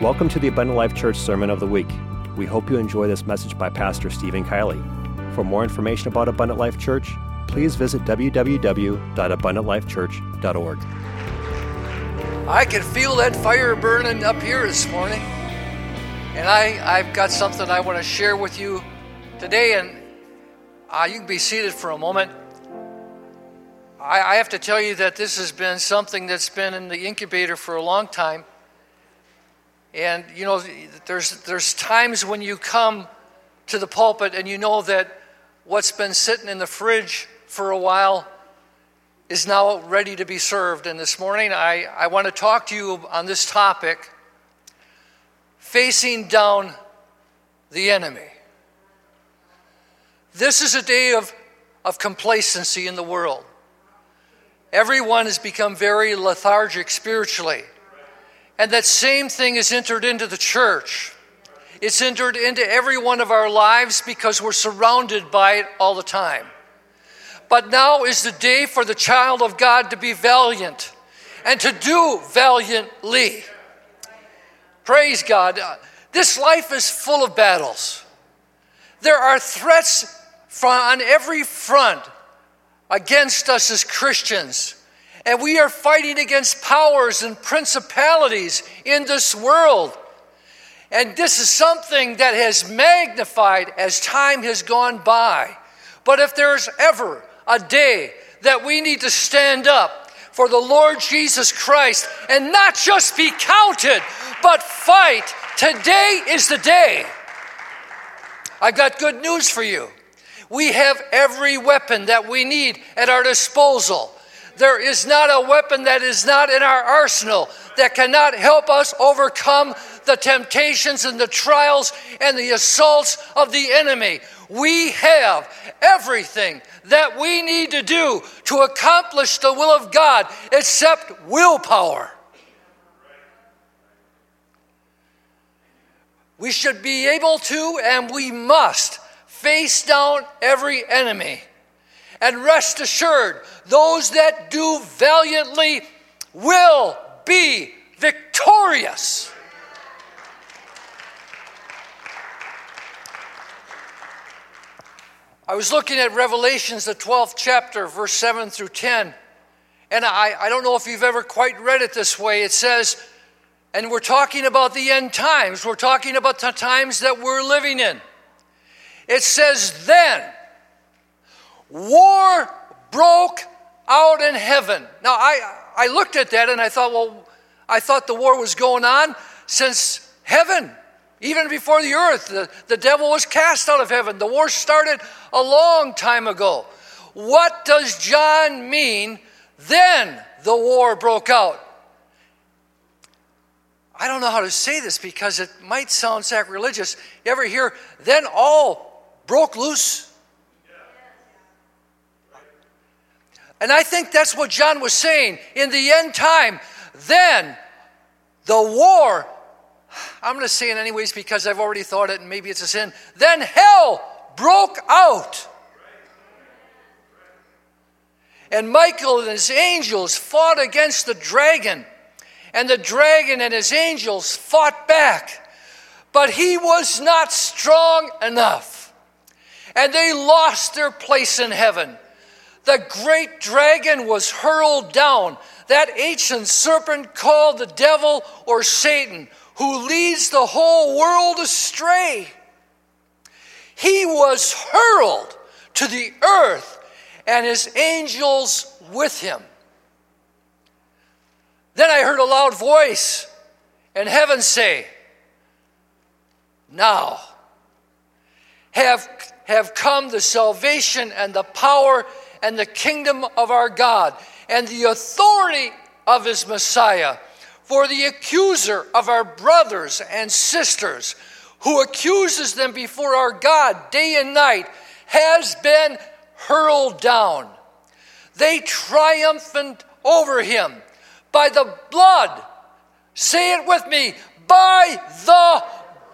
Welcome to the Abundant Life Church Sermon of the Week. We hope you enjoy this message by Pastor Steven Kielley. For more information about Abundant Life Church, please visit www.abundantlifechurch.org. I can feel that fire burning up here this morning. And I, I've got something I want to share with you today. And uh, you can be seated for a moment. I, I have to tell you that this has been something that's been in the incubator for a long time. And you know, there's, there's times when you come to the pulpit and you know that what's been sitting in the fridge for a while is now ready to be served. And this morning, I, I want to talk to you on this topic facing down the enemy. This is a day of, of complacency in the world. Everyone has become very lethargic spiritually. And that same thing is entered into the church. It's entered into every one of our lives because we're surrounded by it all the time. But now is the day for the child of God to be valiant and to do valiantly. Praise God. Uh, this life is full of battles. There are threats on every front against us as Christians. And we are fighting against powers and principalities in this world. And this is something that has magnified as time has gone by. But if there's ever a day that we need to stand up for the Lord Jesus Christ and not just be counted, but fight, today is the day. I've got good news for you. We have every weapon that we need at our disposal. There is not a weapon that is not in our arsenal that cannot help us overcome the temptations and the trials and the assaults of the enemy. We have everything that we need to do to accomplish the will of God except willpower. We should be able to and we must face down every enemy. And rest assured, those that do valiantly will be victorious. I was looking at Revelations, the 12th chapter, verse 7 through 10, and I, I don't know if you've ever quite read it this way. It says, and we're talking about the end times, we're talking about the times that we're living in. It says, Then war broke out in heaven. Now, I, I looked at that and I thought, well, I thought the war was going on since heaven. Even before the earth, the, the devil was cast out of heaven. The war started a long time ago. What does John mean? Then the war broke out. I don't know how to say this because it might sound sacrilegious. You ever hear, then all broke loose. And I think that's what John was saying. In the end time, then the war, I'm going to say it anyways because I've already thought it and maybe it's a sin. Then hell broke out. And Michael and his angels fought against the dragon. And the dragon and his angels fought back. But he was not strong enough and they lost their place in heaven. The great dragon was hurled down, that ancient serpent called the devil or Satan, who leads the whole world astray. He was hurled to the earth and his angels with him. Then I heard a loud voice in heaven say, Now have have come the salvation and the power and the kingdom of our God and the authority of his Messiah. For the accuser of our brothers and sisters, who accuses them before our God day and night, has been hurled down. They triumphant over him by the blood. Say it with me by the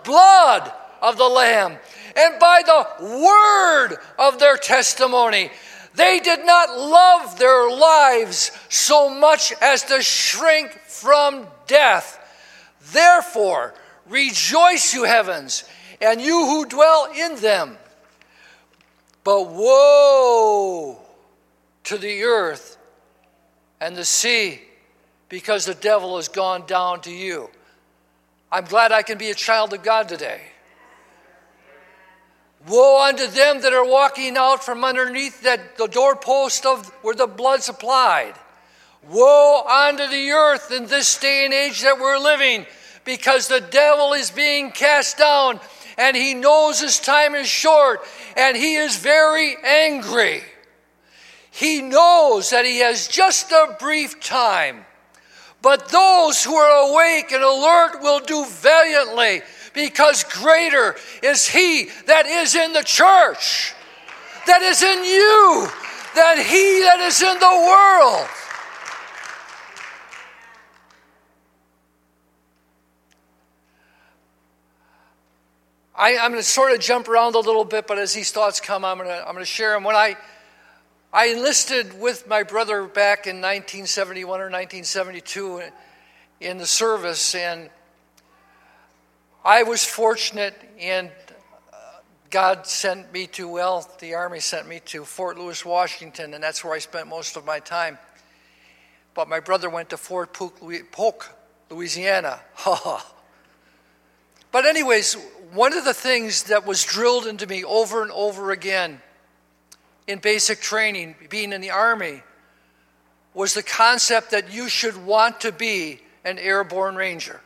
blood of the Lamb and by the word of their testimony. They did not love their lives so much as to shrink from death. Therefore, rejoice, you heavens, and you who dwell in them. But woe to the earth and the sea, because the devil has gone down to you. I'm glad I can be a child of God today. Woe unto them that are walking out from underneath that the doorpost of where the blood supplied. Woe unto the earth in this day and age that we're living, because the devil is being cast down, and he knows his time is short, and he is very angry. He knows that he has just a brief time. But those who are awake and alert will do valiantly because greater is He that is in the church, that is in you, than He that is in the world. I, am going to sort of jump around a little bit, but as these thoughts come, I'm going to, I'm to share them. When I, I enlisted with my brother back in 1971 or 1972 in the service, and I was fortunate, and uh, God sent me to, well, the Army sent me to Fort Lewis, Washington, and that's where I spent most of my time. But my brother went to Fort Polk, Louisiana. but, anyways, one of the things that was drilled into me over and over again in basic training, being in the Army, was the concept that you should want to be an airborne ranger.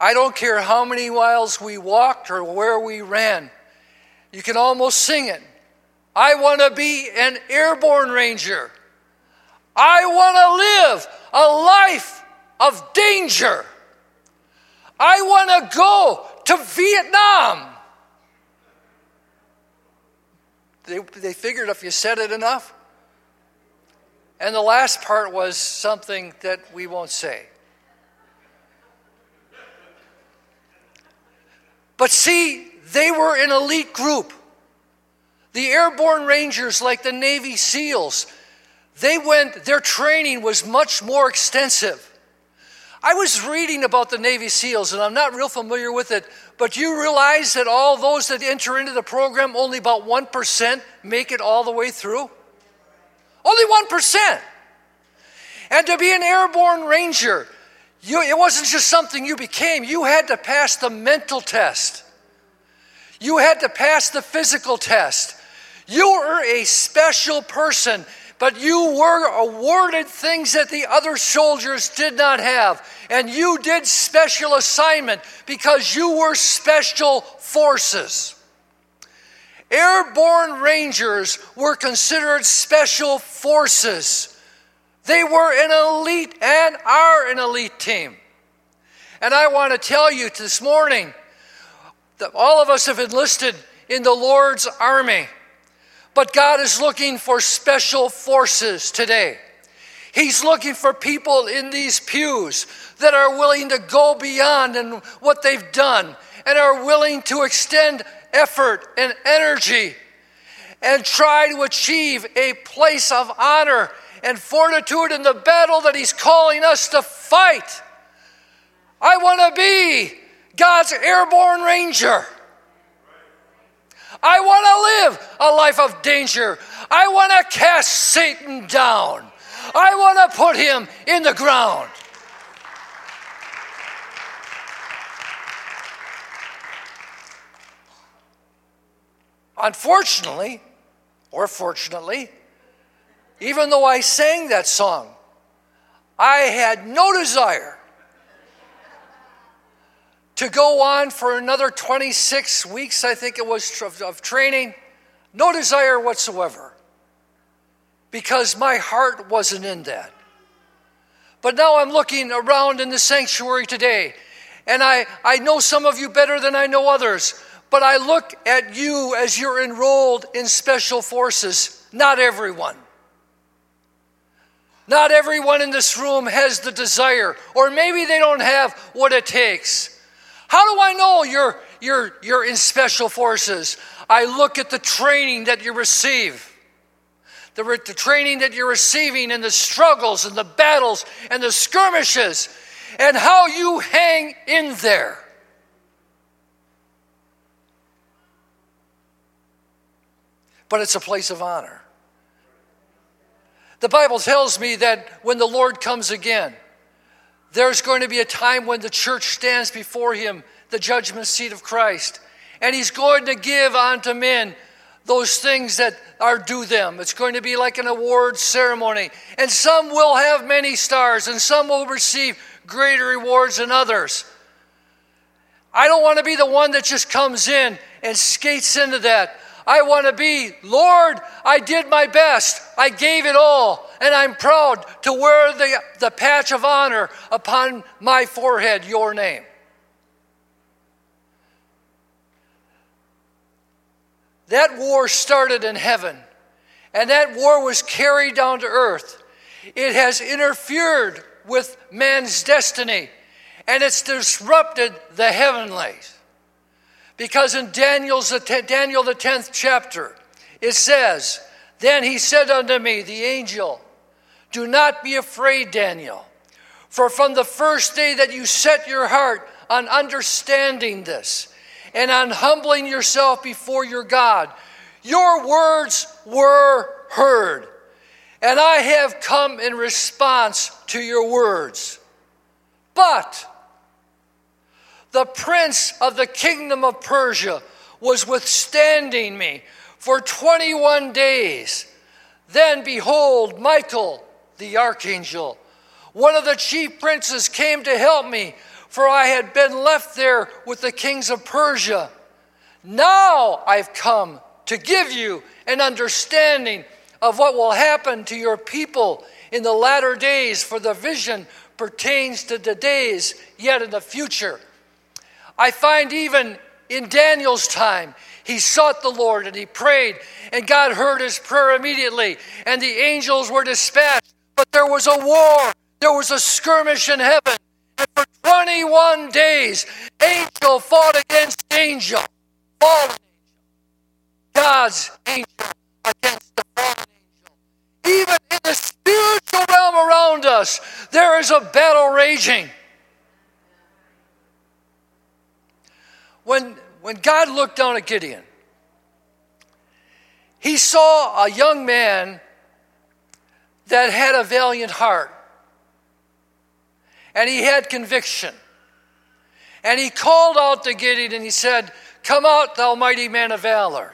I don't care how many miles we walked or where we ran. You can almost sing it. I want to be an airborne ranger. I want to live a life of danger. I want to go to Vietnam. They, they figured if you said it enough. And the last part was something that we won't say. But see, they were an elite group. The airborne rangers, like the Navy SEALs, they went, their training was much more extensive. I was reading about the Navy SEALs, and I'm not real familiar with it, but you realize that all those that enter into the program, only about 1% make it all the way through? Only 1%. And to be an airborne ranger, you, it wasn't just something you became, you had to pass the mental test. You had to pass the physical test. You were a special person, but you were awarded things that the other soldiers did not have. And you did special assignment because you were special forces. Airborne Rangers were considered special forces. They were an elite and are an elite team. And I want to tell you this morning that all of us have enlisted in the Lord's army. But God is looking for special forces today. He's looking for people in these pews that are willing to go beyond and what they've done and are willing to extend effort and energy and try to achieve a place of honor and fortitude in the battle that He's calling us to fight. I want to be God's airborne ranger. I want to live a life of danger. I want to cast Satan down. I want to put him in the ground. Unfortunately, or fortunately, even though I sang that song, I had no desire to go on for another 26 weeks, I think it was, of training. No desire whatsoever because my heart wasn't in that. But now I'm looking around in the sanctuary today, and I, I know some of you better than I know others, but I look at you as you're enrolled in special forces, not everyone. Not everyone in this room has the desire, or maybe they don't have what it takes. How do I know you're, you're, you're in special forces? I look at the training that you receive, the, the training that you're receiving and the struggles and the battles and the skirmishes and how you hang in there. But it's a place of honor. The Bible tells me that when the Lord comes again, there's going to be a time when the church stands before him, the judgment seat of Christ, and he's going to give unto men those things that are due them. It's going to be like an award ceremony, and some will have many stars, and some will receive greater rewards than others. I don't want to be the one that just comes in and skates into that. I want to be, Lord, I did my best. I gave it all. And I'm proud to wear the, the patch of honor upon my forehead, your name. That war started in heaven, and that war was carried down to earth. It has interfered with man's destiny, and it's disrupted the heavenlies. Because in Daniel's, Daniel, the 10th chapter, it says, Then he said unto me, the angel, Do not be afraid, Daniel, for from the first day that you set your heart on understanding this and on humbling yourself before your God, your words were heard. And I have come in response to your words. But the prince of the kingdom of Persia was withstanding me for 21 days. Then behold, Michael, the archangel, one of the chief princes, came to help me, for I had been left there with the kings of Persia. Now I've come to give you an understanding of what will happen to your people in the latter days, for the vision pertains to the days yet in the future. I find even in Daniel's time, he sought the Lord and he prayed, and God heard his prayer immediately, and the angels were dispatched. But there was a war, there was a skirmish in heaven, and for 21 days, angel fought against angel, fallen angel. God's angel against the fallen angel. Even in the spiritual realm around us, there is a battle raging. When, when God looked down at Gideon, he saw a young man that had a valiant heart. And he had conviction. And he called out to Gideon and he said, Come out, thou mighty man of valor.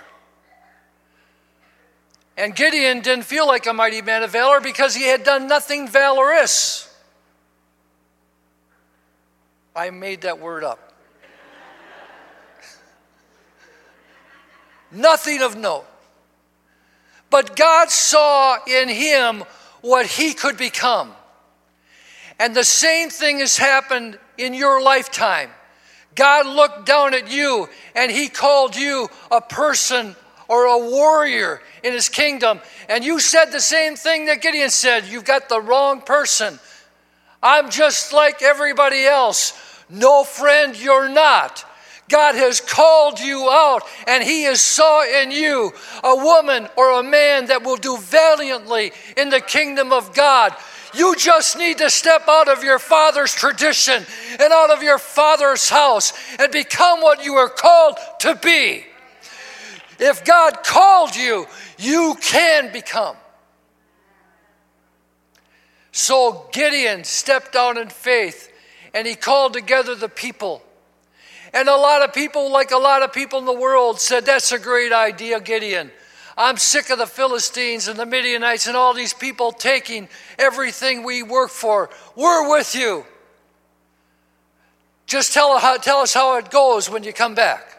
And Gideon didn't feel like a mighty man of valor because he had done nothing valorous. I made that word up. Nothing of note. But God saw in him what he could become. And the same thing has happened in your lifetime. God looked down at you and he called you a person or a warrior in his kingdom. And you said the same thing that Gideon said you've got the wrong person. I'm just like everybody else. No, friend, you're not. God has called you out, and He has saw in you a woman or a man that will do valiantly in the kingdom of God. You just need to step out of your father's tradition and out of your father's house and become what you are called to be. If God called you, you can become. So Gideon stepped out in faith and he called together the people. And a lot of people, like a lot of people in the world, said, That's a great idea, Gideon. I'm sick of the Philistines and the Midianites and all these people taking everything we work for. We're with you. Just tell, tell us how it goes when you come back.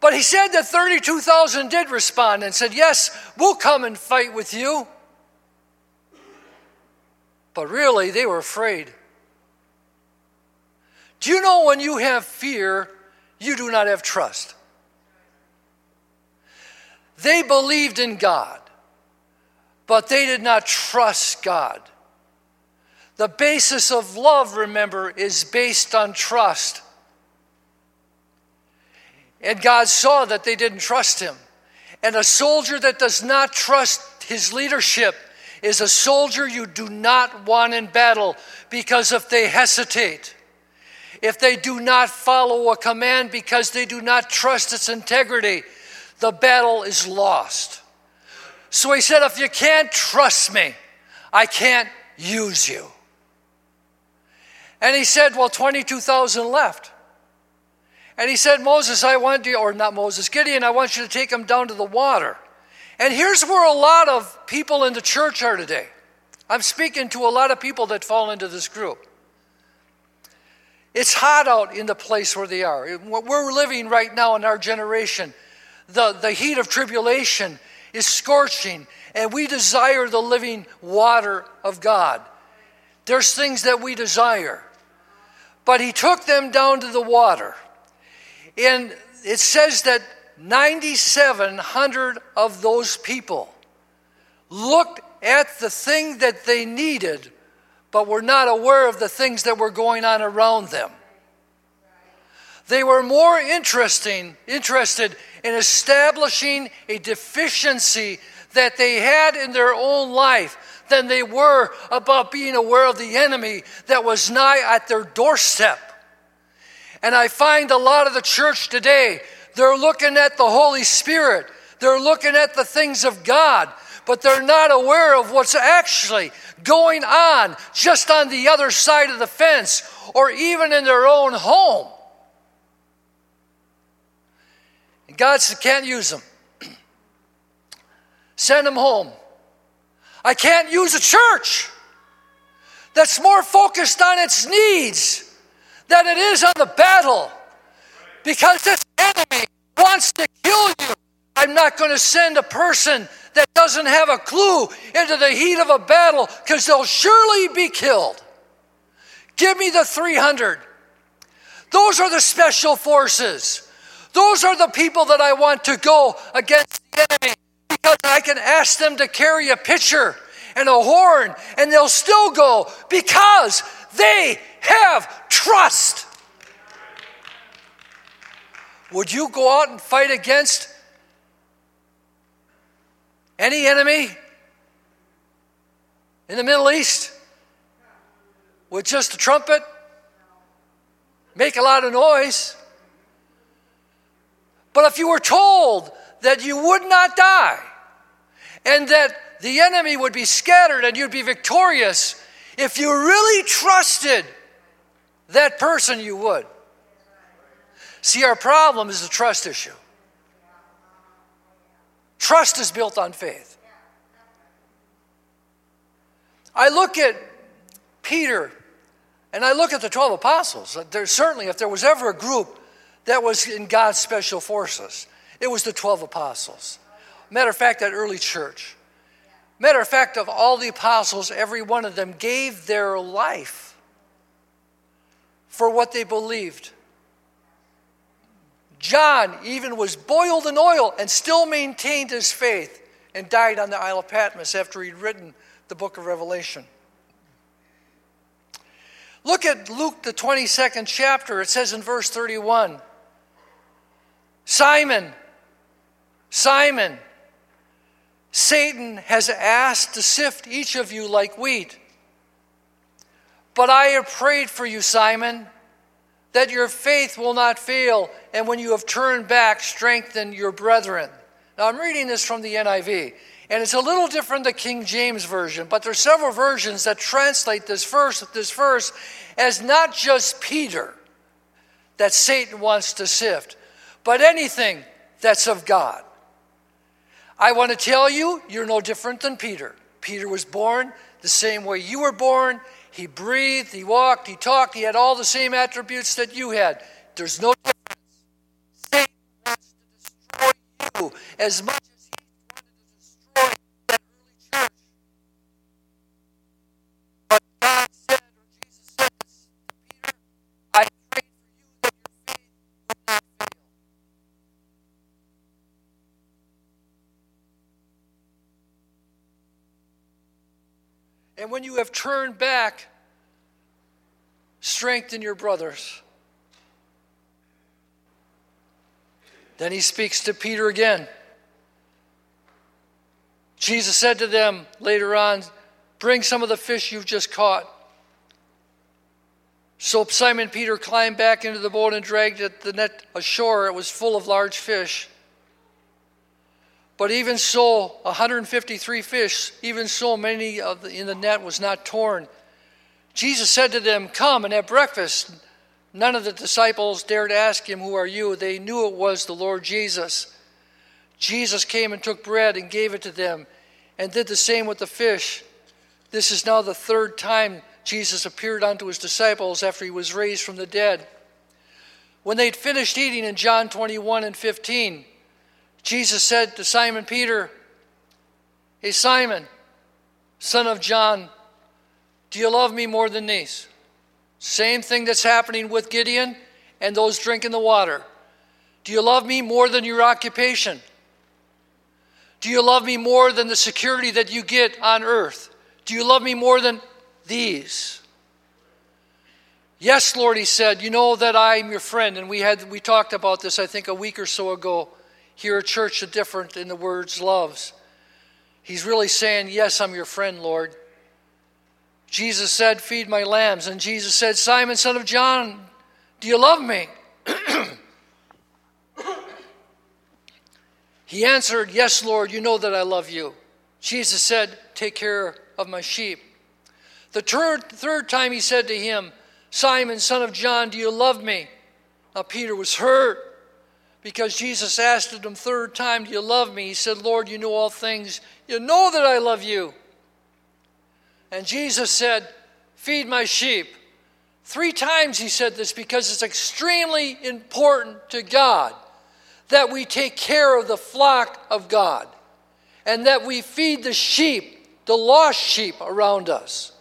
But he said that 32,000 did respond and said, Yes, we'll come and fight with you. But really, they were afraid. Do you know when you have fear, you do not have trust? They believed in God, but they did not trust God. The basis of love, remember, is based on trust. And God saw that they didn't trust Him. And a soldier that does not trust his leadership is a soldier you do not want in battle because if they hesitate, if they do not follow a command because they do not trust its integrity, the battle is lost. So he said, If you can't trust me, I can't use you. And he said, Well, 22,000 left. And he said, Moses, I want you, or not Moses, Gideon, I want you to take them down to the water. And here's where a lot of people in the church are today. I'm speaking to a lot of people that fall into this group. It's hot out in the place where they are. What We're living right now in our generation. The, the heat of tribulation is scorching, and we desire the living water of God. There's things that we desire. But he took them down to the water. And it says that 9,700 of those people looked at the thing that they needed, but were not aware of the things that were going on around them. They were more interesting, interested in establishing a deficiency that they had in their own life than they were about being aware of the enemy that was nigh at their doorstep. And I find a lot of the church today, they're looking at the Holy Spirit, they're looking at the things of God, but they're not aware of what's actually going on just on the other side of the fence or even in their own home. And God said, can't use them. Send them home. I can't use a church that's more focused on its needs than it is on the battle. Because this enemy wants to kill you. I'm not going to send a person that doesn't have a clue into the heat of a battle because they'll surely be killed. Give me the 300. Those are the special forces. Those are the people that I want to go against the enemy because I can ask them to carry a pitcher and a horn and they'll still go because they have trust. Would you go out and fight against any enemy in the Middle East with just a trumpet? Make a lot of noise. But if you were told that you would not die and that the enemy would be scattered and you'd be victorious, if you really trusted that person, you would. See, our problem is the trust issue. Trust is built on faith. I look at Peter and I look at the 12 apostles. There's certainly, if there was ever a group that was in God's special forces, it was the 12 apostles. Matter of fact, that early church. Matter of fact, of all the apostles, every one of them gave their life for what they believed. John even was boiled in oil and still maintained his faith and died on the Isle of Patmos after he'd written the book of Revelation. Look at Luke, the 22nd chapter. It says in verse 31 Simon, Simon, Satan has asked to sift each of you like wheat. But I have prayed for you, Simon, that your faith will not fail, and when you have turned back, strengthen your brethren. Now, I'm reading this from the NIV, and it's a little different the King James Version, but there's several versions that translate this verse, this verse as not just Peter that Satan wants to sift, but anything that's of God. I want to tell you, you're no different than Peter. Peter was born the same way you were born. He breathed, he walked, he talked, he had all the same attributes that you had. There's no difference. Satan wants to destroy you as much when you have turned back, strengthen your brothers. Then he speaks to Peter again. Jesus said to them later on, Bring some of the fish you've just caught. So Simon Peter climbed back into the boat and dragged the net ashore. It was full of large fish. But even so, 153 fish, even so many of the, in the net was not torn. Jesus said to them, Come and have breakfast. None of the disciples dared ask him, Who are you? They knew it was the Lord Jesus. Jesus came and took bread and gave it to them, and did the same with the fish. This is now the third time Jesus appeared unto his disciples after he was raised from the dead. When they'd finished eating in John 21 and 15, Jesus said to Simon Peter, Hey, Simon, son of John, do you love me more than these? Same thing that's happening with Gideon and those drinking the water. Do you love me more than your occupation? Do you love me more than the security that you get on earth? Do you love me more than these? Yes, Lord, he said, you know that I'm your friend. And we had we talked about this, I think, a week or so ago here at church, the different in the words loves. He's really saying, Yes, I'm your friend, Lord. Jesus said, Feed my lambs. And Jesus said, Simon, son of John, do you love me? he answered, Yes, Lord, you know that I love you. Jesus said, Take care of my sheep. The third, third time he said to him, Simon, son of John, do you love me? Now Peter was hurt because Jesus asked him third time, Do you love me? He said, Lord, you know all things. You know that I love you. And Jesus said, Feed my sheep. Three times he said this because it's extremely important to God that we take care of the flock of God and that we feed the sheep, the lost sheep around us.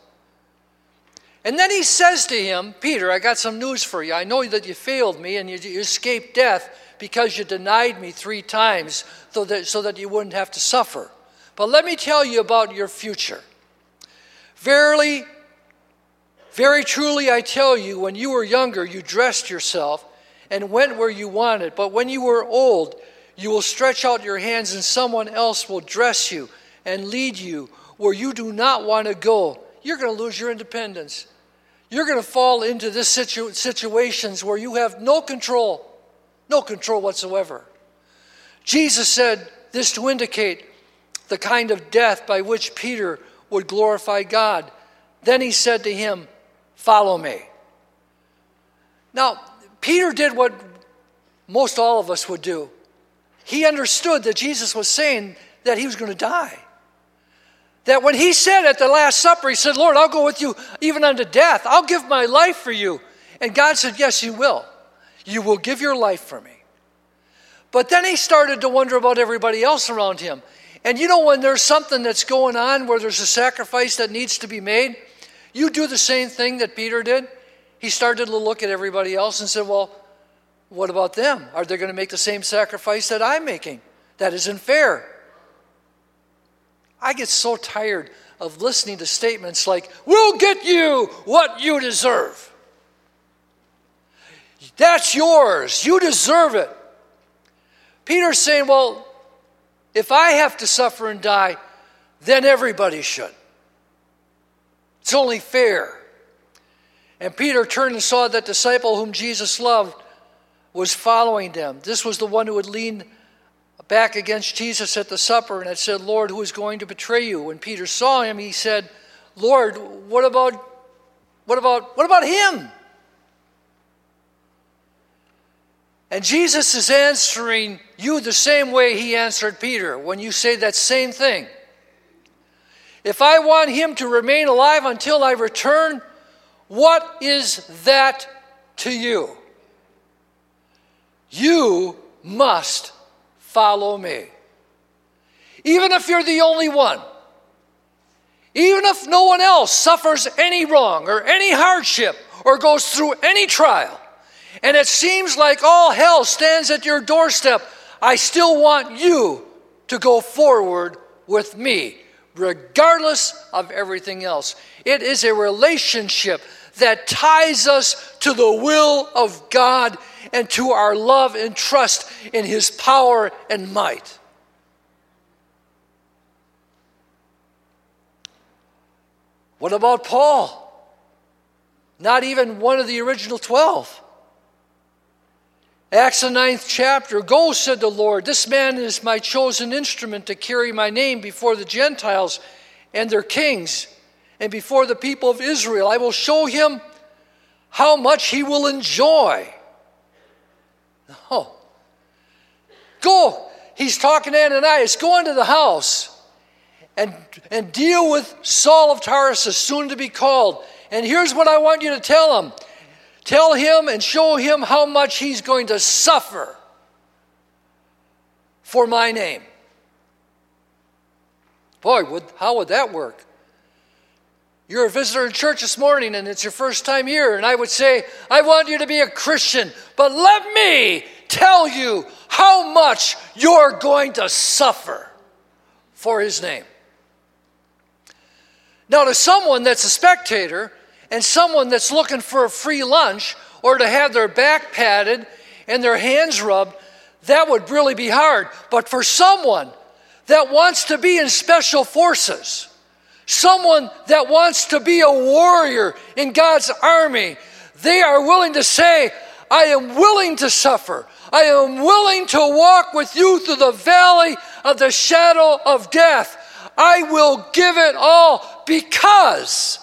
And then he says to him, Peter, I got some news for you. I know that you failed me and you, you escaped death because you denied me three times so that, so that you wouldn't have to suffer. But let me tell you about your future. Verily, very truly, I tell you, when you were younger, you dressed yourself and went where you wanted. But when you were old, you will stretch out your hands, and someone else will dress you and lead you where you do not want to go. You're going to lose your independence you're going to fall into this situ- situations where you have no control, no control whatsoever. Jesus said this to indicate the kind of death by which Peter would glorify God. Then he said to him, Follow me. Now, Peter did what most all of us would do. He understood that Jesus was saying that he was going to die. That when he said at the Last Supper, he said, Lord, I'll go with you even unto death. I'll give my life for you. And God said, Yes, you will. You will give your life for me. But then he started to wonder about everybody else around him. And you know, when there's something that's going on where there's a sacrifice that needs to be made, you do the same thing that Peter did. He started to look at everybody else and said, Well, what about them? Are they going to make the same sacrifice that I'm making? That isn't fair. I get so tired of listening to statements like, We'll get you what you deserve. That's yours. You deserve it. Peter's saying, Well, if I have to suffer and die, then everybody should. It's only fair. And Peter turned and saw that disciple whom Jesus loved was following them. This was the one who had leaned back against Jesus at the supper and had said, Lord, who is going to betray you? When Peter saw him, he said, Lord, what about what about what about him? And Jesus is answering you the same way he answered Peter when you say that same thing. If I want him to remain alive until I return, what is that to you? You must follow me. Even if you're the only one, even if no one else suffers any wrong or any hardship or goes through any trial, and it seems like all hell stands at your doorstep, I still want you to go forward with me, regardless of everything else. It is a relationship that ties us to the will of God and to our love and trust in His power and might. What about Paul? Not even one of the original 12. Acts the ninth chapter Go, said the Lord, this man is my chosen instrument to carry my name before the Gentiles and their kings and before the people of Israel. I will show him how much he will enjoy. Oh. Go. He's talking to Ananias. Go into the house and, and deal with Saul of Tarsus, soon to be called. And here's what I want you to tell him Tell him and show him how much he's going to suffer for my name. Boy, would, how would that work? You're a visitor in church this morning and it's your first time here, and I would say, I want you to be a Christian, but let me tell you how much you're going to suffer for his name. Now, to someone that's a spectator, and someone that's looking for a free lunch or to have their back patted and their hands rubbed, that would really be hard. But for someone that wants to be in special forces, someone that wants to be a warrior in God's army, they are willing to say, I am willing to suffer. I am willing to walk with you through the valley of the shadow of death. I will give it all because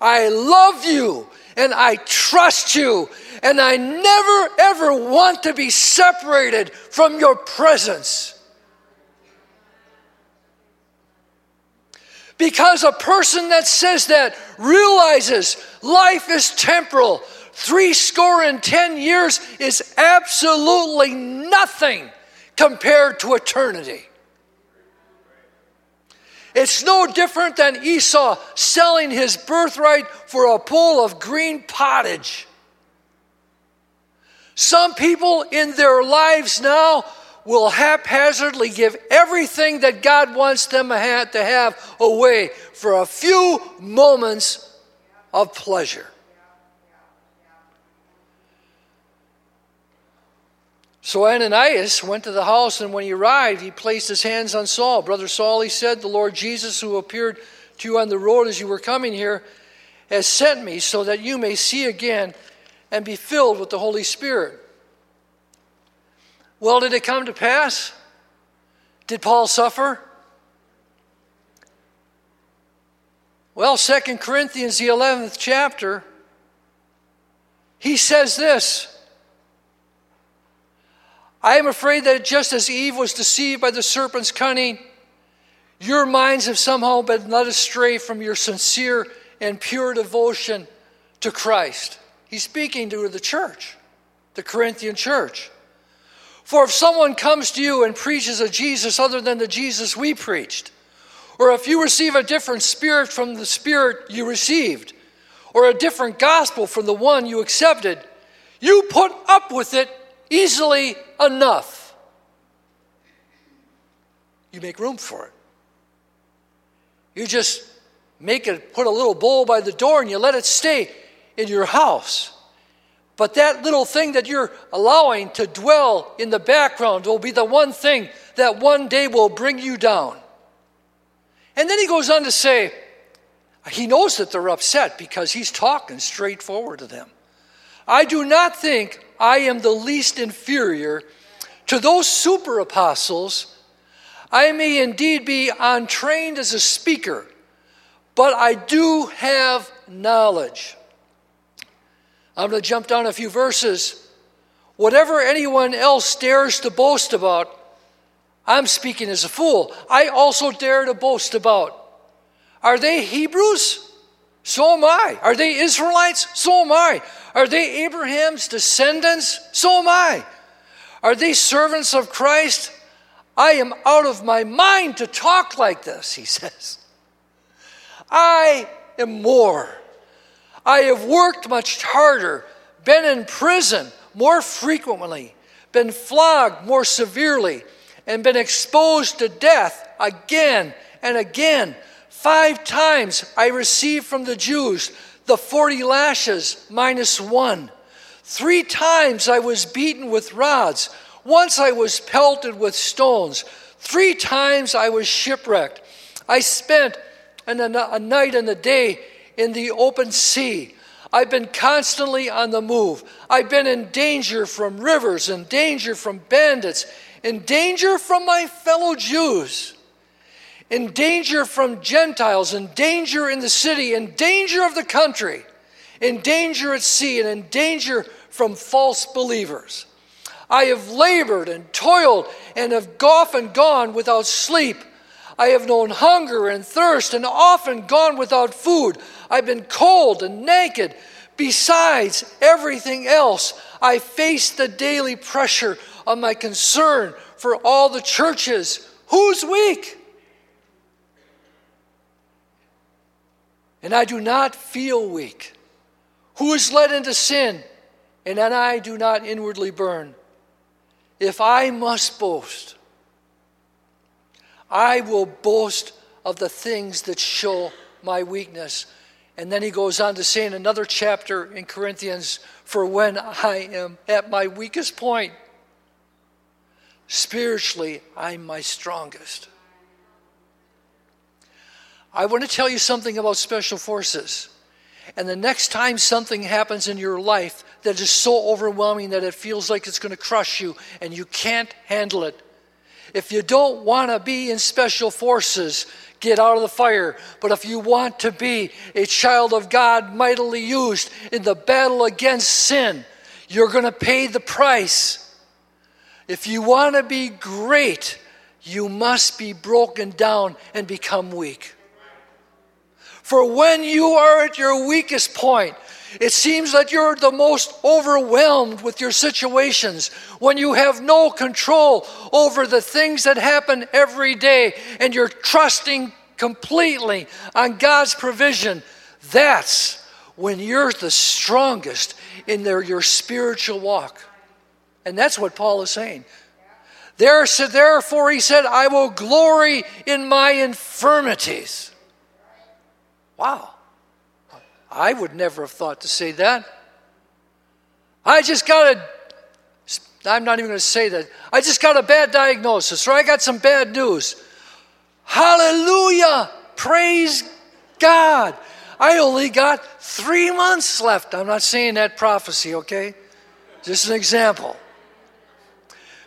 I love you and I trust you, and I never ever want to be separated from your presence. Because a person that says that realizes life is temporal, three score and ten years is absolutely nothing compared to eternity. It's no different than Esau selling his birthright for a bowl of green pottage. Some people in their lives now will haphazardly give everything that God wants them to have away for a few moments of pleasure. So Ananias went to the house, and when he arrived, he placed his hands on Saul. Brother Saul, he said, The Lord Jesus, who appeared to you on the road as you were coming here, has sent me so that you may see again and be filled with the Holy Spirit. Well, did it come to pass? Did Paul suffer? Well, Second Corinthians, the 11th chapter, he says this I am afraid that just as Eve was deceived by the serpent's cunning, your minds have somehow been led astray from your sincere and pure devotion to Christ. He's speaking to the church, the Corinthian church. For if someone comes to you and preaches a Jesus other than the Jesus we preached, or if you receive a different spirit from the spirit you received, or a different gospel from the one you accepted, you put up with it easily enough, you make room for it. You just make it, put a little bowl by the door, and you let it stay in your house. But that little thing that you're allowing to dwell in the background will be the one thing that one day will bring you down. And then he goes on to say, he knows that they're upset because he's talking straightforward to them. I do not think I am the least inferior to those super apostles. I may indeed be untrained as a speaker, but I do have knowledge. I'm going to jump down a few verses. Whatever anyone else dares to boast about, I'm speaking as a fool. I also dare to boast about. Are they Hebrews? So am I. Are they Israelites? So am I. Are they Abraham's descendants? So am I. Are they servants of Christ? I am out of my mind to talk like this, he says. I am more. I have worked much harder, been in prison more frequently, been flogged more severely, and been exposed to death again and again. Five times I received from the Jews the 40 lashes minus one. Three times I was beaten with rods. Once I was pelted with stones. Three times I was shipwrecked. I spent a night and a day in the open sea. I've been constantly on the move. I've been in danger from rivers, in danger from bandits, in danger from my fellow Jews, in danger from Gentiles, in danger in the city, in danger of the country, in danger at sea, and in danger from false believers. I have labored and toiled and have often gone without sleep. I have known hunger and thirst and often gone without food. I've been cold and naked. Besides everything else, I face the daily pressure of my concern for all the churches. Who's weak? And I do not feel weak. Who is led into sin? And then I do not inwardly burn. If I must boast, I will boast of the things that show my weakness. And then he goes on to say in another chapter in Corinthians, For when I am at my weakest point, spiritually, I'm my strongest. I want to tell you something about special forces. And the next time something happens in your life that is so overwhelming that it feels like it's going to crush you and you can't handle it, if you don't want to be in special forces, get out of the fire. But if you want to be a child of God mightily used in the battle against sin, you're going to pay the price. If you want to be great, you must be broken down and become weak. For when you are at your weakest point, it seems that you're the most overwhelmed with your situations when you have no control over the things that happen every day and you're trusting completely on God's provision. That's when you're the strongest in their, your spiritual walk. And that's what Paul is saying. There, so therefore, he said, I will glory in my infirmities Wow. I would never have thought to say that. I just got a, I'm not even going to say that. I just got a bad diagnosis, or I got some bad news. Hallelujah! Praise God. I only got three months left. I'm not saying that prophecy, okay? Just an example.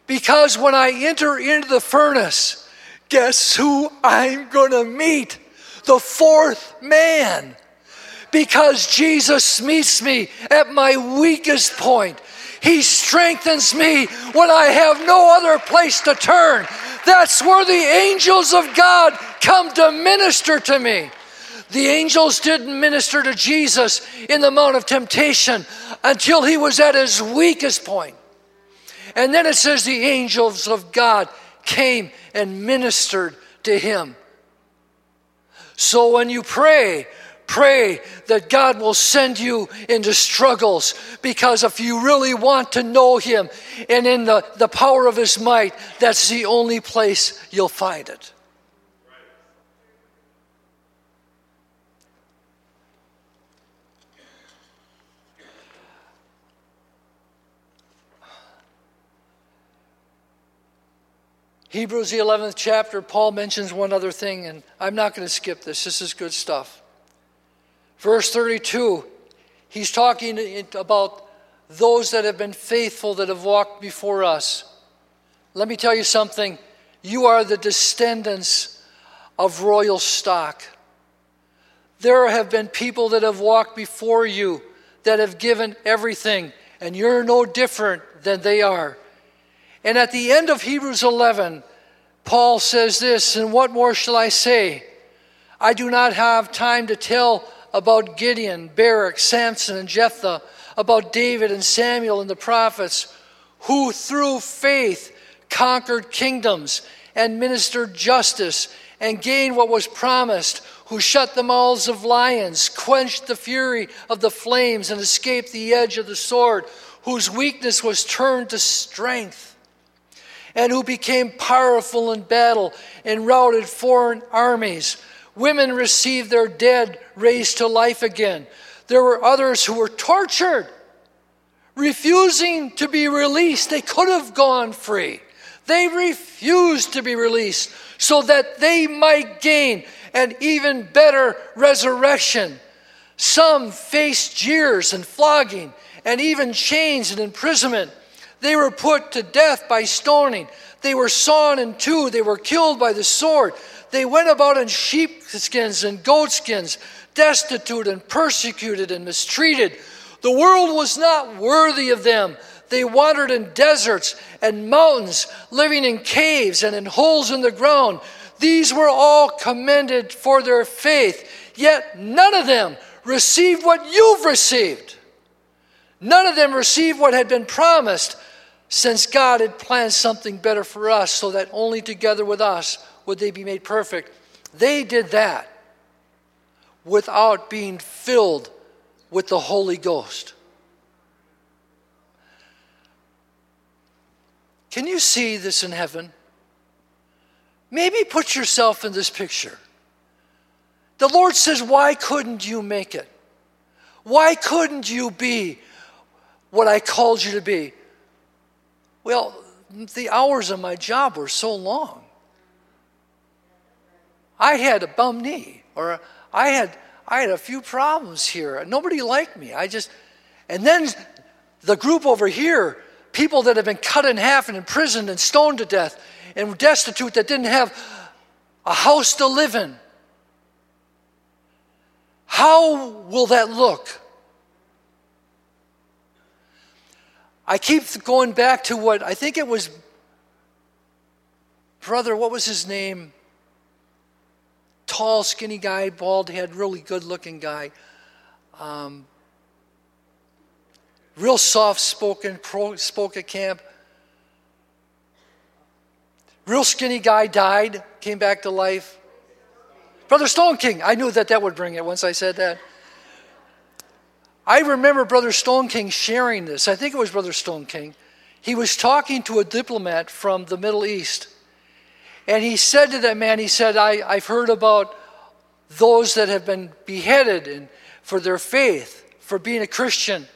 Because when I enter into the furnace, guess who I'm going to meet? The fourth man because Jesus meets me at my weakest point. He strengthens me when I have no other place to turn. That's where the angels of God come to minister to me. The angels didn't minister to Jesus in the Mount of Temptation until he was at his weakest point. And then it says the angels of God came and ministered to him. So when you pray, pray that God will send you into struggles because if you really want to know Him and in the, the power of His might, that's the only place you'll find it. Hebrews, the 11th chapter, Paul mentions one other thing, and I'm not going to skip this. This is good stuff. Verse 32, he's talking about those that have been faithful, that have walked before us. Let me tell you something. You are the descendants of royal stock. There have been people that have walked before you that have given everything, and you're no different than they are. And at the end of Hebrews 11, Paul says this, and what more shall I say? I do not have time to tell about Gideon, Barak, Samson, and Jephthah, about David and Samuel and the prophets, who through faith conquered kingdoms and ministered justice and gained what was promised, who shut the mouths of lions, quenched the fury of the flames, and escaped the edge of the sword, whose weakness was turned to strength and who became powerful in battle and routed foreign armies. Women received their dead raised to life again. There were others who were tortured, refusing to be released. They could have gone free. They refused to be released so that they might gain an even better resurrection. Some faced jeers and flogging and even chains and imprisonment. They were put to death by stoning. They were sawn in two. They were killed by the sword. They went about in sheepskins and goatskins, destitute and persecuted and mistreated. The world was not worthy of them. They wandered in deserts and mountains, living in caves and in holes in the ground. These were all commended for their faith, yet none of them received what you've received. None of them received what had been promised, since God had planned something better for us, so that only together with us would they be made perfect. They did that without being filled with the Holy Ghost. Can you see this in heaven? Maybe put yourself in this picture. The Lord says, Why couldn't you make it? Why couldn't you be what I called you to be? Well, the hours of my job were so long. I had a bum knee, or I had I had a few problems here. Nobody liked me. I just and then the group over here, people that have been cut in half and imprisoned and stoned to death and destitute that didn't have a house to live in. How will that look? I keep going back to what I think it was, brother, what was his name? Tall, skinny guy, bald head, really good looking guy. Um, real soft spoken, spoke at camp. Real skinny guy died, came back to life. Brother Stone King, I knew that that would bring it once I said that. I remember Brother Stone King sharing this. I think it was Brother Stone King. He was talking to a diplomat from the Middle East. And he said to that man, he said, I, I've heard about those that have been beheaded and for their faith, for being a Christian.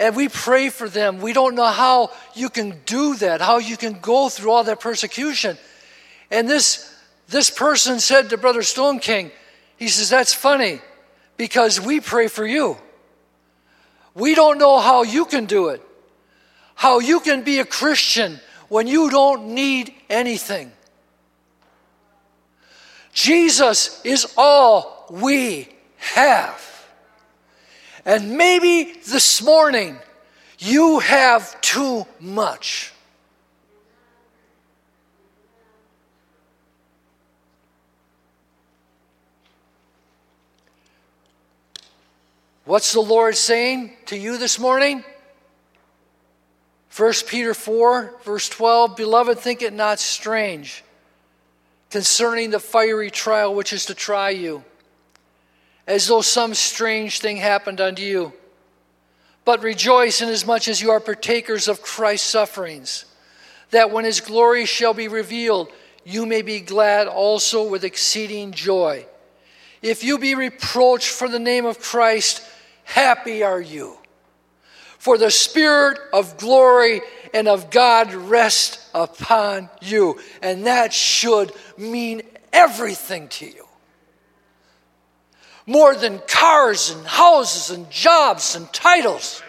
And we pray for them. We don't know how you can do that, how you can go through all that persecution. And this, this person said to Brother Stone King, he says, That's funny because we pray for you. We don't know how you can do it, how you can be a Christian when you don't need anything. Jesus is all we have. And maybe this morning you have too much. What's the Lord saying to you this morning? 1 Peter 4, verse 12 Beloved, think it not strange concerning the fiery trial which is to try you, as though some strange thing happened unto you. But rejoice inasmuch as you are partakers of Christ's sufferings, that when his glory shall be revealed, you may be glad also with exceeding joy. If you be reproached for the name of Christ, Happy are you. For the Spirit of glory and of God rest upon you. And that should mean everything to you. More than cars and houses and jobs and titles.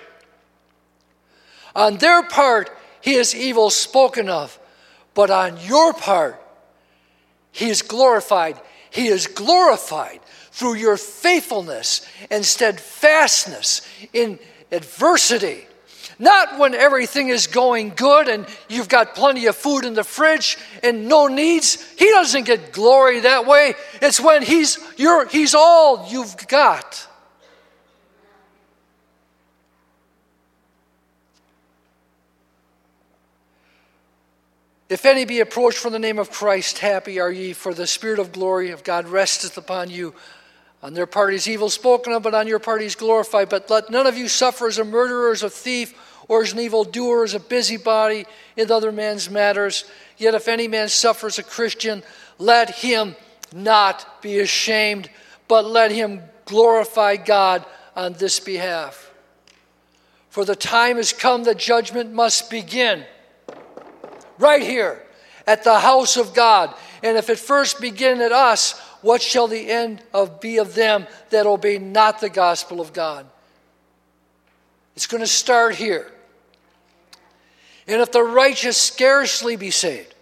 On their part, he is evil spoken of, but on your part, he is glorified. He is glorified through your faithfulness and steadfastness in adversity. Not when everything is going good and you've got plenty of food in the fridge and no needs. He doesn't get glory that way. It's when he's, you're, he's all you've got. If any be approached from the name of Christ, happy are ye, for the Spirit of glory of God resteth upon you. On their part is evil spoken of, but on your part is glorified. But let none of you suffer as a murderer, as a thief, or as an evildoer, as a busybody in other men's matters. Yet if any man suffers a Christian, let him not be ashamed, but let him glorify God on this behalf. For the time has come that judgment must begin. Right here at the house of God. And if it first begin at us, what shall the end of be of them that obey not the gospel of God? It's going to start here. And if the righteous scarcely be saved,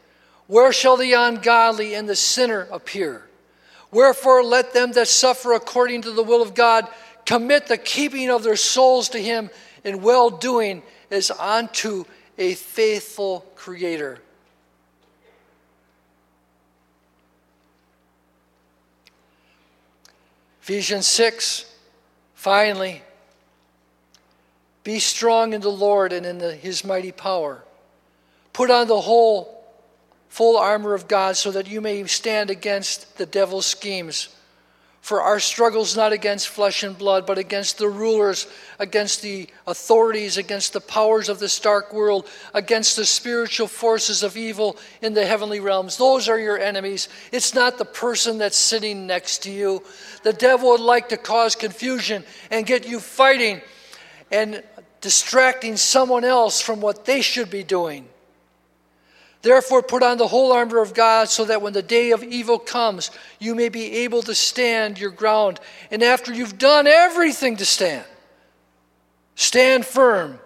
where shall the ungodly and the sinner appear? Wherefore, let them that suffer according to the will of God commit the keeping of their souls to Him in well doing as unto a faithful Creator. Ephesians 6, finally, be strong in the Lord and in the, his mighty power. Put on the whole full armor of God so that you may stand against the devil's schemes. For our struggle is not against flesh and blood, but against the rulers, against the authorities, against the powers of this dark world, against the spiritual forces of evil in the heavenly realms. Those are your enemies. It's not the person that's sitting next to you. The devil would like to cause confusion and get you fighting and distracting someone else from what they should be doing. Therefore, put on the whole armor of God so that when the day of evil comes, you may be able to stand your ground. And after you've done everything to stand, stand firm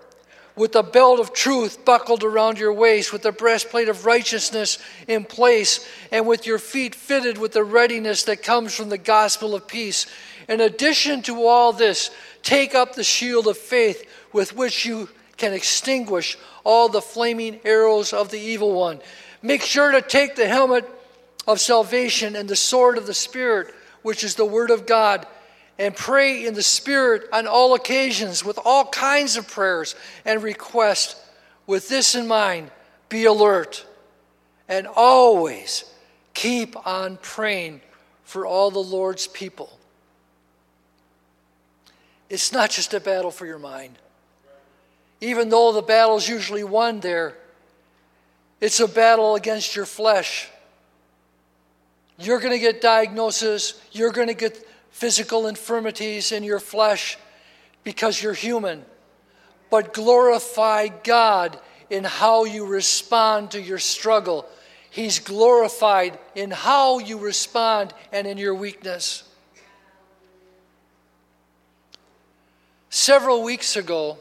with the belt of truth buckled around your waist, with the breastplate of righteousness in place, and with your feet fitted with the readiness that comes from the gospel of peace. In addition to all this, take up the shield of faith with which you can extinguish all the flaming arrows of the evil one. Make sure to take the helmet of salvation and the sword of the Spirit, which is the Word of God, and pray in the Spirit on all occasions with all kinds of prayers and requests. With this in mind, be alert and always keep on praying for all the Lord's people. It's not just a battle for your mind even though the battle is usually won there, it's a battle against your flesh. You're going to get diagnosis, you're going to get physical infirmities in your flesh because you're human. But glorify God in how you respond to your struggle. He's glorified in how you respond and in your weakness. Several weeks ago,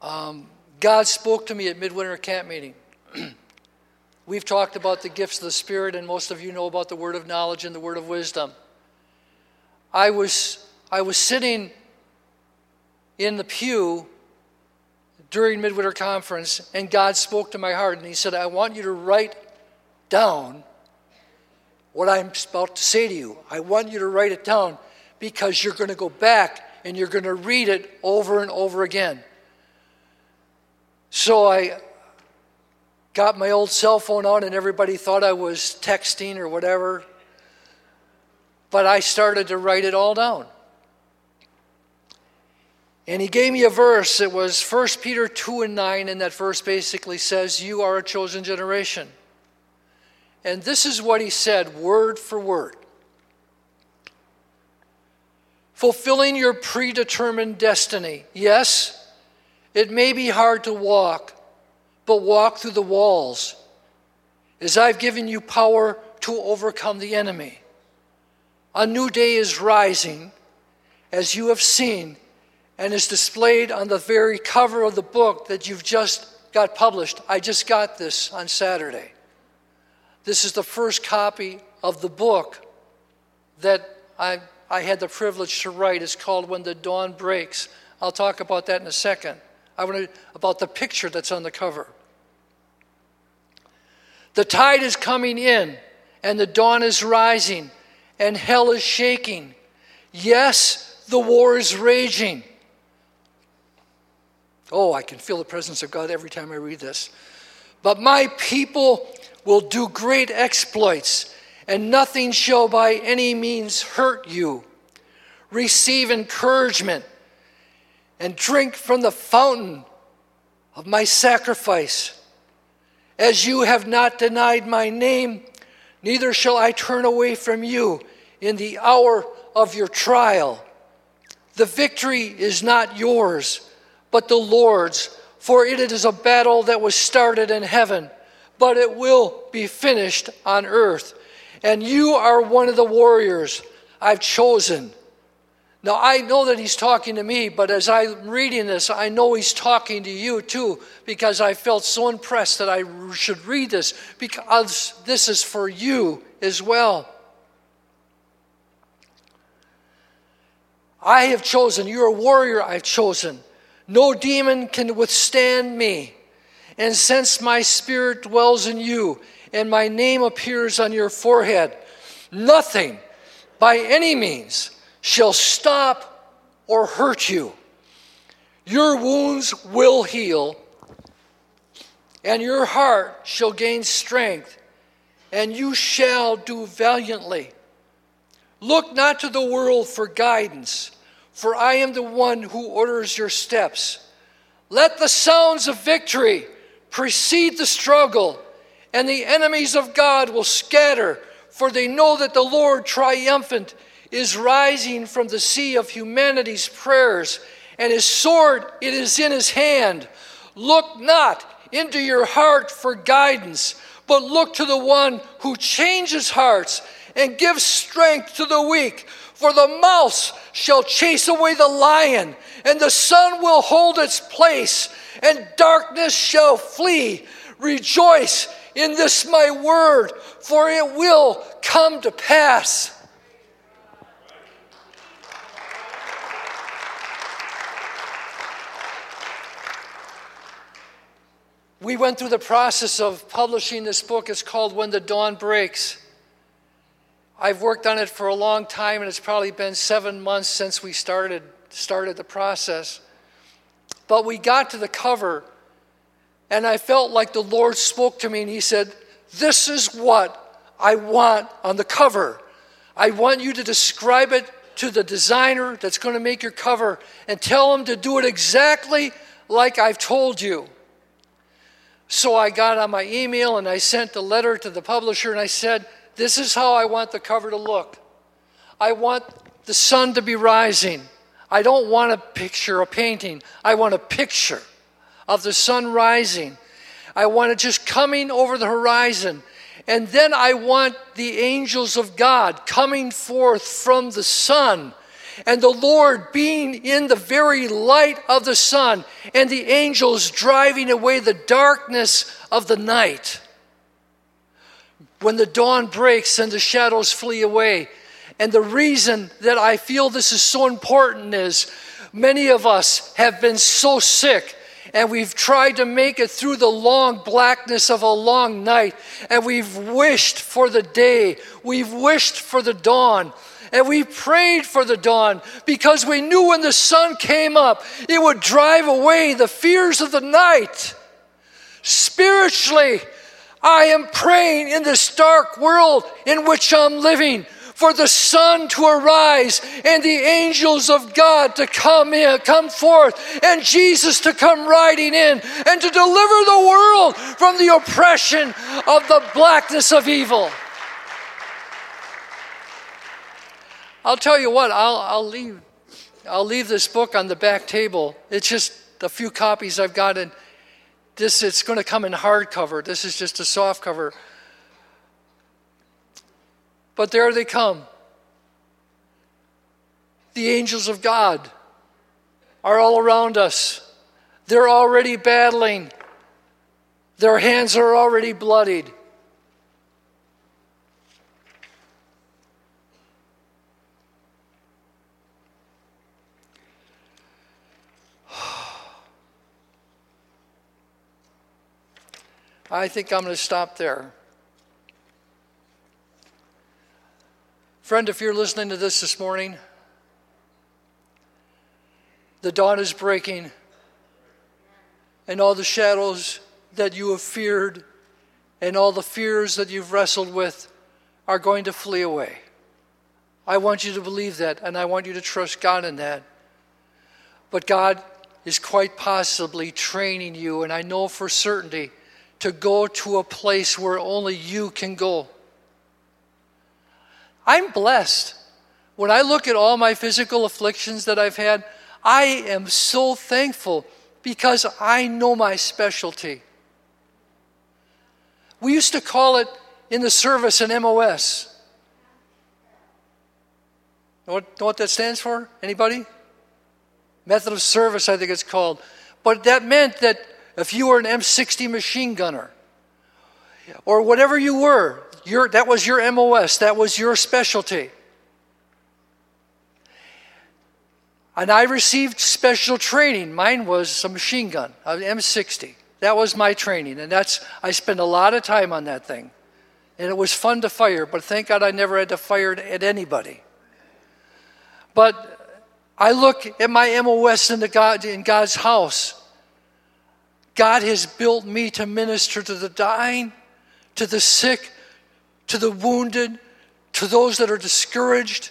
um, God spoke to me at midwinter camp meeting. We've talked about the gifts of the Spirit, and most of you know about the word of knowledge and the word of wisdom. I was, I was sitting in the pew during midwinter conference, and God spoke to my heart, and He said, I want you to write down what I'm about to say to you. I want you to write it down because you're going to go back and you're going to read it over and over again. So I got my old cell phone on, and everybody thought I was texting or whatever. But I started to write it all down. And he gave me a verse. It was 1 Peter 2 and 9, and that verse basically says, You are a chosen generation. And this is what he said, word for word fulfilling your predetermined destiny. Yes, it may be hard to walk, but walk through the walls, as I've given you power to overcome the enemy. A new day is rising, as you have seen, and is displayed on the very cover of the book that you've just got published. I just got this on Saturday. This is the first copy of the book that I, I had the privilege to write. It's called When the Dawn Breaks. I'll talk about that in a second. I want to, about the picture that's on the cover. The tide is coming in, and the dawn is rising, and hell is shaking. Yes, the war is raging. Oh, I can feel the presence of God every time I read this. But my people will do great exploits, and nothing shall by any means hurt you. Receive encouragement and drink from the fountain of my sacrifice. As you have not denied my name, neither shall I turn away from you in the hour of your trial. The victory is not yours, but the Lord's, for it is a battle that was started in heaven, but it will be finished on earth. And you are one of the warriors I've chosen. Now, I know that he's talking to me, but as I'm reading this, I know he's talking to you too, because I felt so impressed that I should read this, because this is for you as well. I have chosen, you're a warrior I've chosen. No demon can withstand me. And since my spirit dwells in you, and my name appears on your forehead, nothing by any means shall stop or hurt you. Your wounds will heal, and your heart shall gain strength, and you shall do valiantly. Look not to the world for guidance, for I am the one who orders your steps. Let the sounds of victory precede the struggle, and the enemies of God will scatter, for they know that the Lord triumphant is rising from the sea of humanity's prayers, and his sword it is in his hand. Look not into your heart for guidance, but look to the one who changes hearts and gives strength to the weak. For the mouse shall chase away the lion, and the sun will hold its place, and darkness shall flee. Rejoice in this my word, for it will come to pass. We went through the process of publishing this book. It's called When the Dawn Breaks. I've worked on it for a long time, and it's probably been seven months since we started, started the process. But we got to the cover, and I felt like the Lord spoke to me, and He said, This is what I want on the cover. I want you to describe it to the designer that's going to make your cover and tell him to do it exactly like I've told you. So I got on my email and I sent a letter to the publisher and I said, This is how I want the cover to look. I want the sun to be rising. I don't want a picture, a painting. I want a picture of the sun rising. I want it just coming over the horizon. And then I want the angels of God coming forth from the sun and the Lord being in the very light of the sun, and the angels driving away the darkness of the night. When the dawn breaks and the shadows flee away. And the reason that I feel this is so important is many of us have been so sick and we've tried to make it through the long blackness of a long night, and we've wished for the day, we've wished for the dawn, and we prayed for the dawn because we knew when the sun came up, it would drive away the fears of the night. Spiritually, I am praying in this dark world in which I'm living for the sun to arise and the angels of God to come in, come forth, and Jesus to come riding in and to deliver the world from the oppression of the blackness of evil. I'll tell you what, I'll, I'll, leave, I'll leave this book on the back table. It's just a few copies I've got in. This, it's going to come in hardcover. This is just a soft cover. But there they come. The angels of God are all around us. They're already battling. Their hands are already bloodied. I think I'm going to stop there. Friend, if you're listening to this this morning, the dawn is breaking, and all the shadows that you have feared and all the fears that you've wrestled with are going to flee away. I want you to believe that, and I want you to trust God in that. But God is quite possibly training you, and I know for certainty to go to a place where only you can go. I'm blessed. When I look at all my physical afflictions that I've had, I am so thankful because I know my specialty. We used to call it in the service an MOS? Know what, know what that stands for? Anybody? Method of service, I think it's called. But that meant that if you were an M60 machine gunner, or whatever you were, your, that was your MOS, that was your specialty. And I received special training. Mine was a machine gun, an M60. That was my training, and that's I spent a lot of time on that thing. And it was fun to fire, but thank God I never had to fire at anybody. But I look at my MOS in, the God, in God's house. God has built me to minister to the dying, to the sick, to the wounded, to those that are discouraged.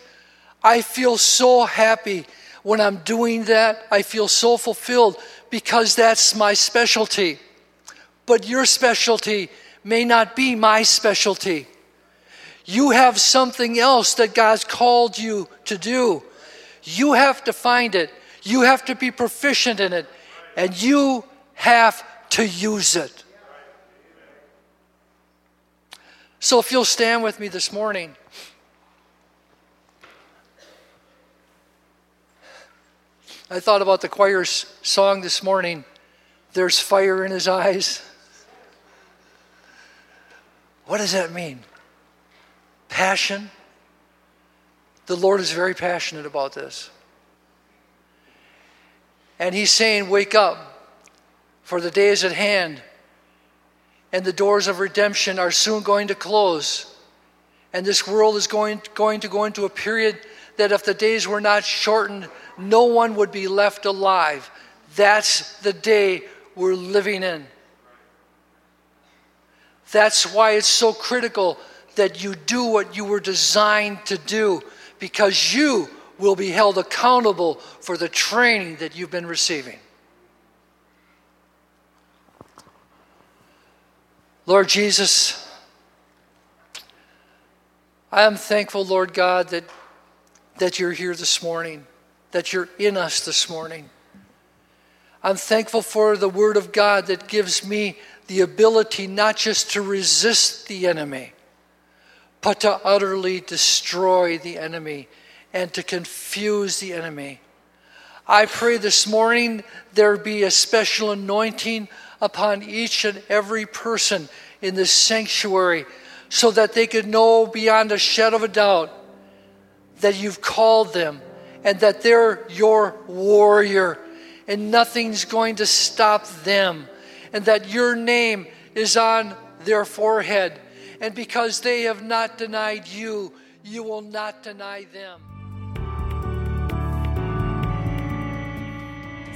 I feel so happy when I'm doing that. I feel so fulfilled because that's my specialty. But your specialty may not be my specialty. You have something else that God's called you to do. You have to find it, you have to be proficient in it, and you have to use it. So, if you'll stand with me this morning. I thought about the choir's song this morning There's fire in his eyes. What does that mean? Passion. The Lord is very passionate about this. And He's saying, Wake up, for the day is at hand, and the doors of redemption are soon going to close. And this world is going, going to go into a period that if the days were not shortened, no one would be left alive. That's the day we're living in. That's why it's so critical that you do what you were designed to do, because you will be held accountable for the training that you've been receiving. Lord Jesus, I am thankful, Lord God, that, that you're here this morning, that you're in us this morning. I'm thankful for the Word of God that gives me the ability not just to resist the enemy, but to utterly destroy the enemy and to confuse the enemy. I pray this morning there be a special anointing upon each and every person in this sanctuary so that they could know beyond a shadow of a doubt that you've called them and that they're your warrior and nothing's going to stop them and that your name is on their forehead. And because they have not denied you, you will not deny them.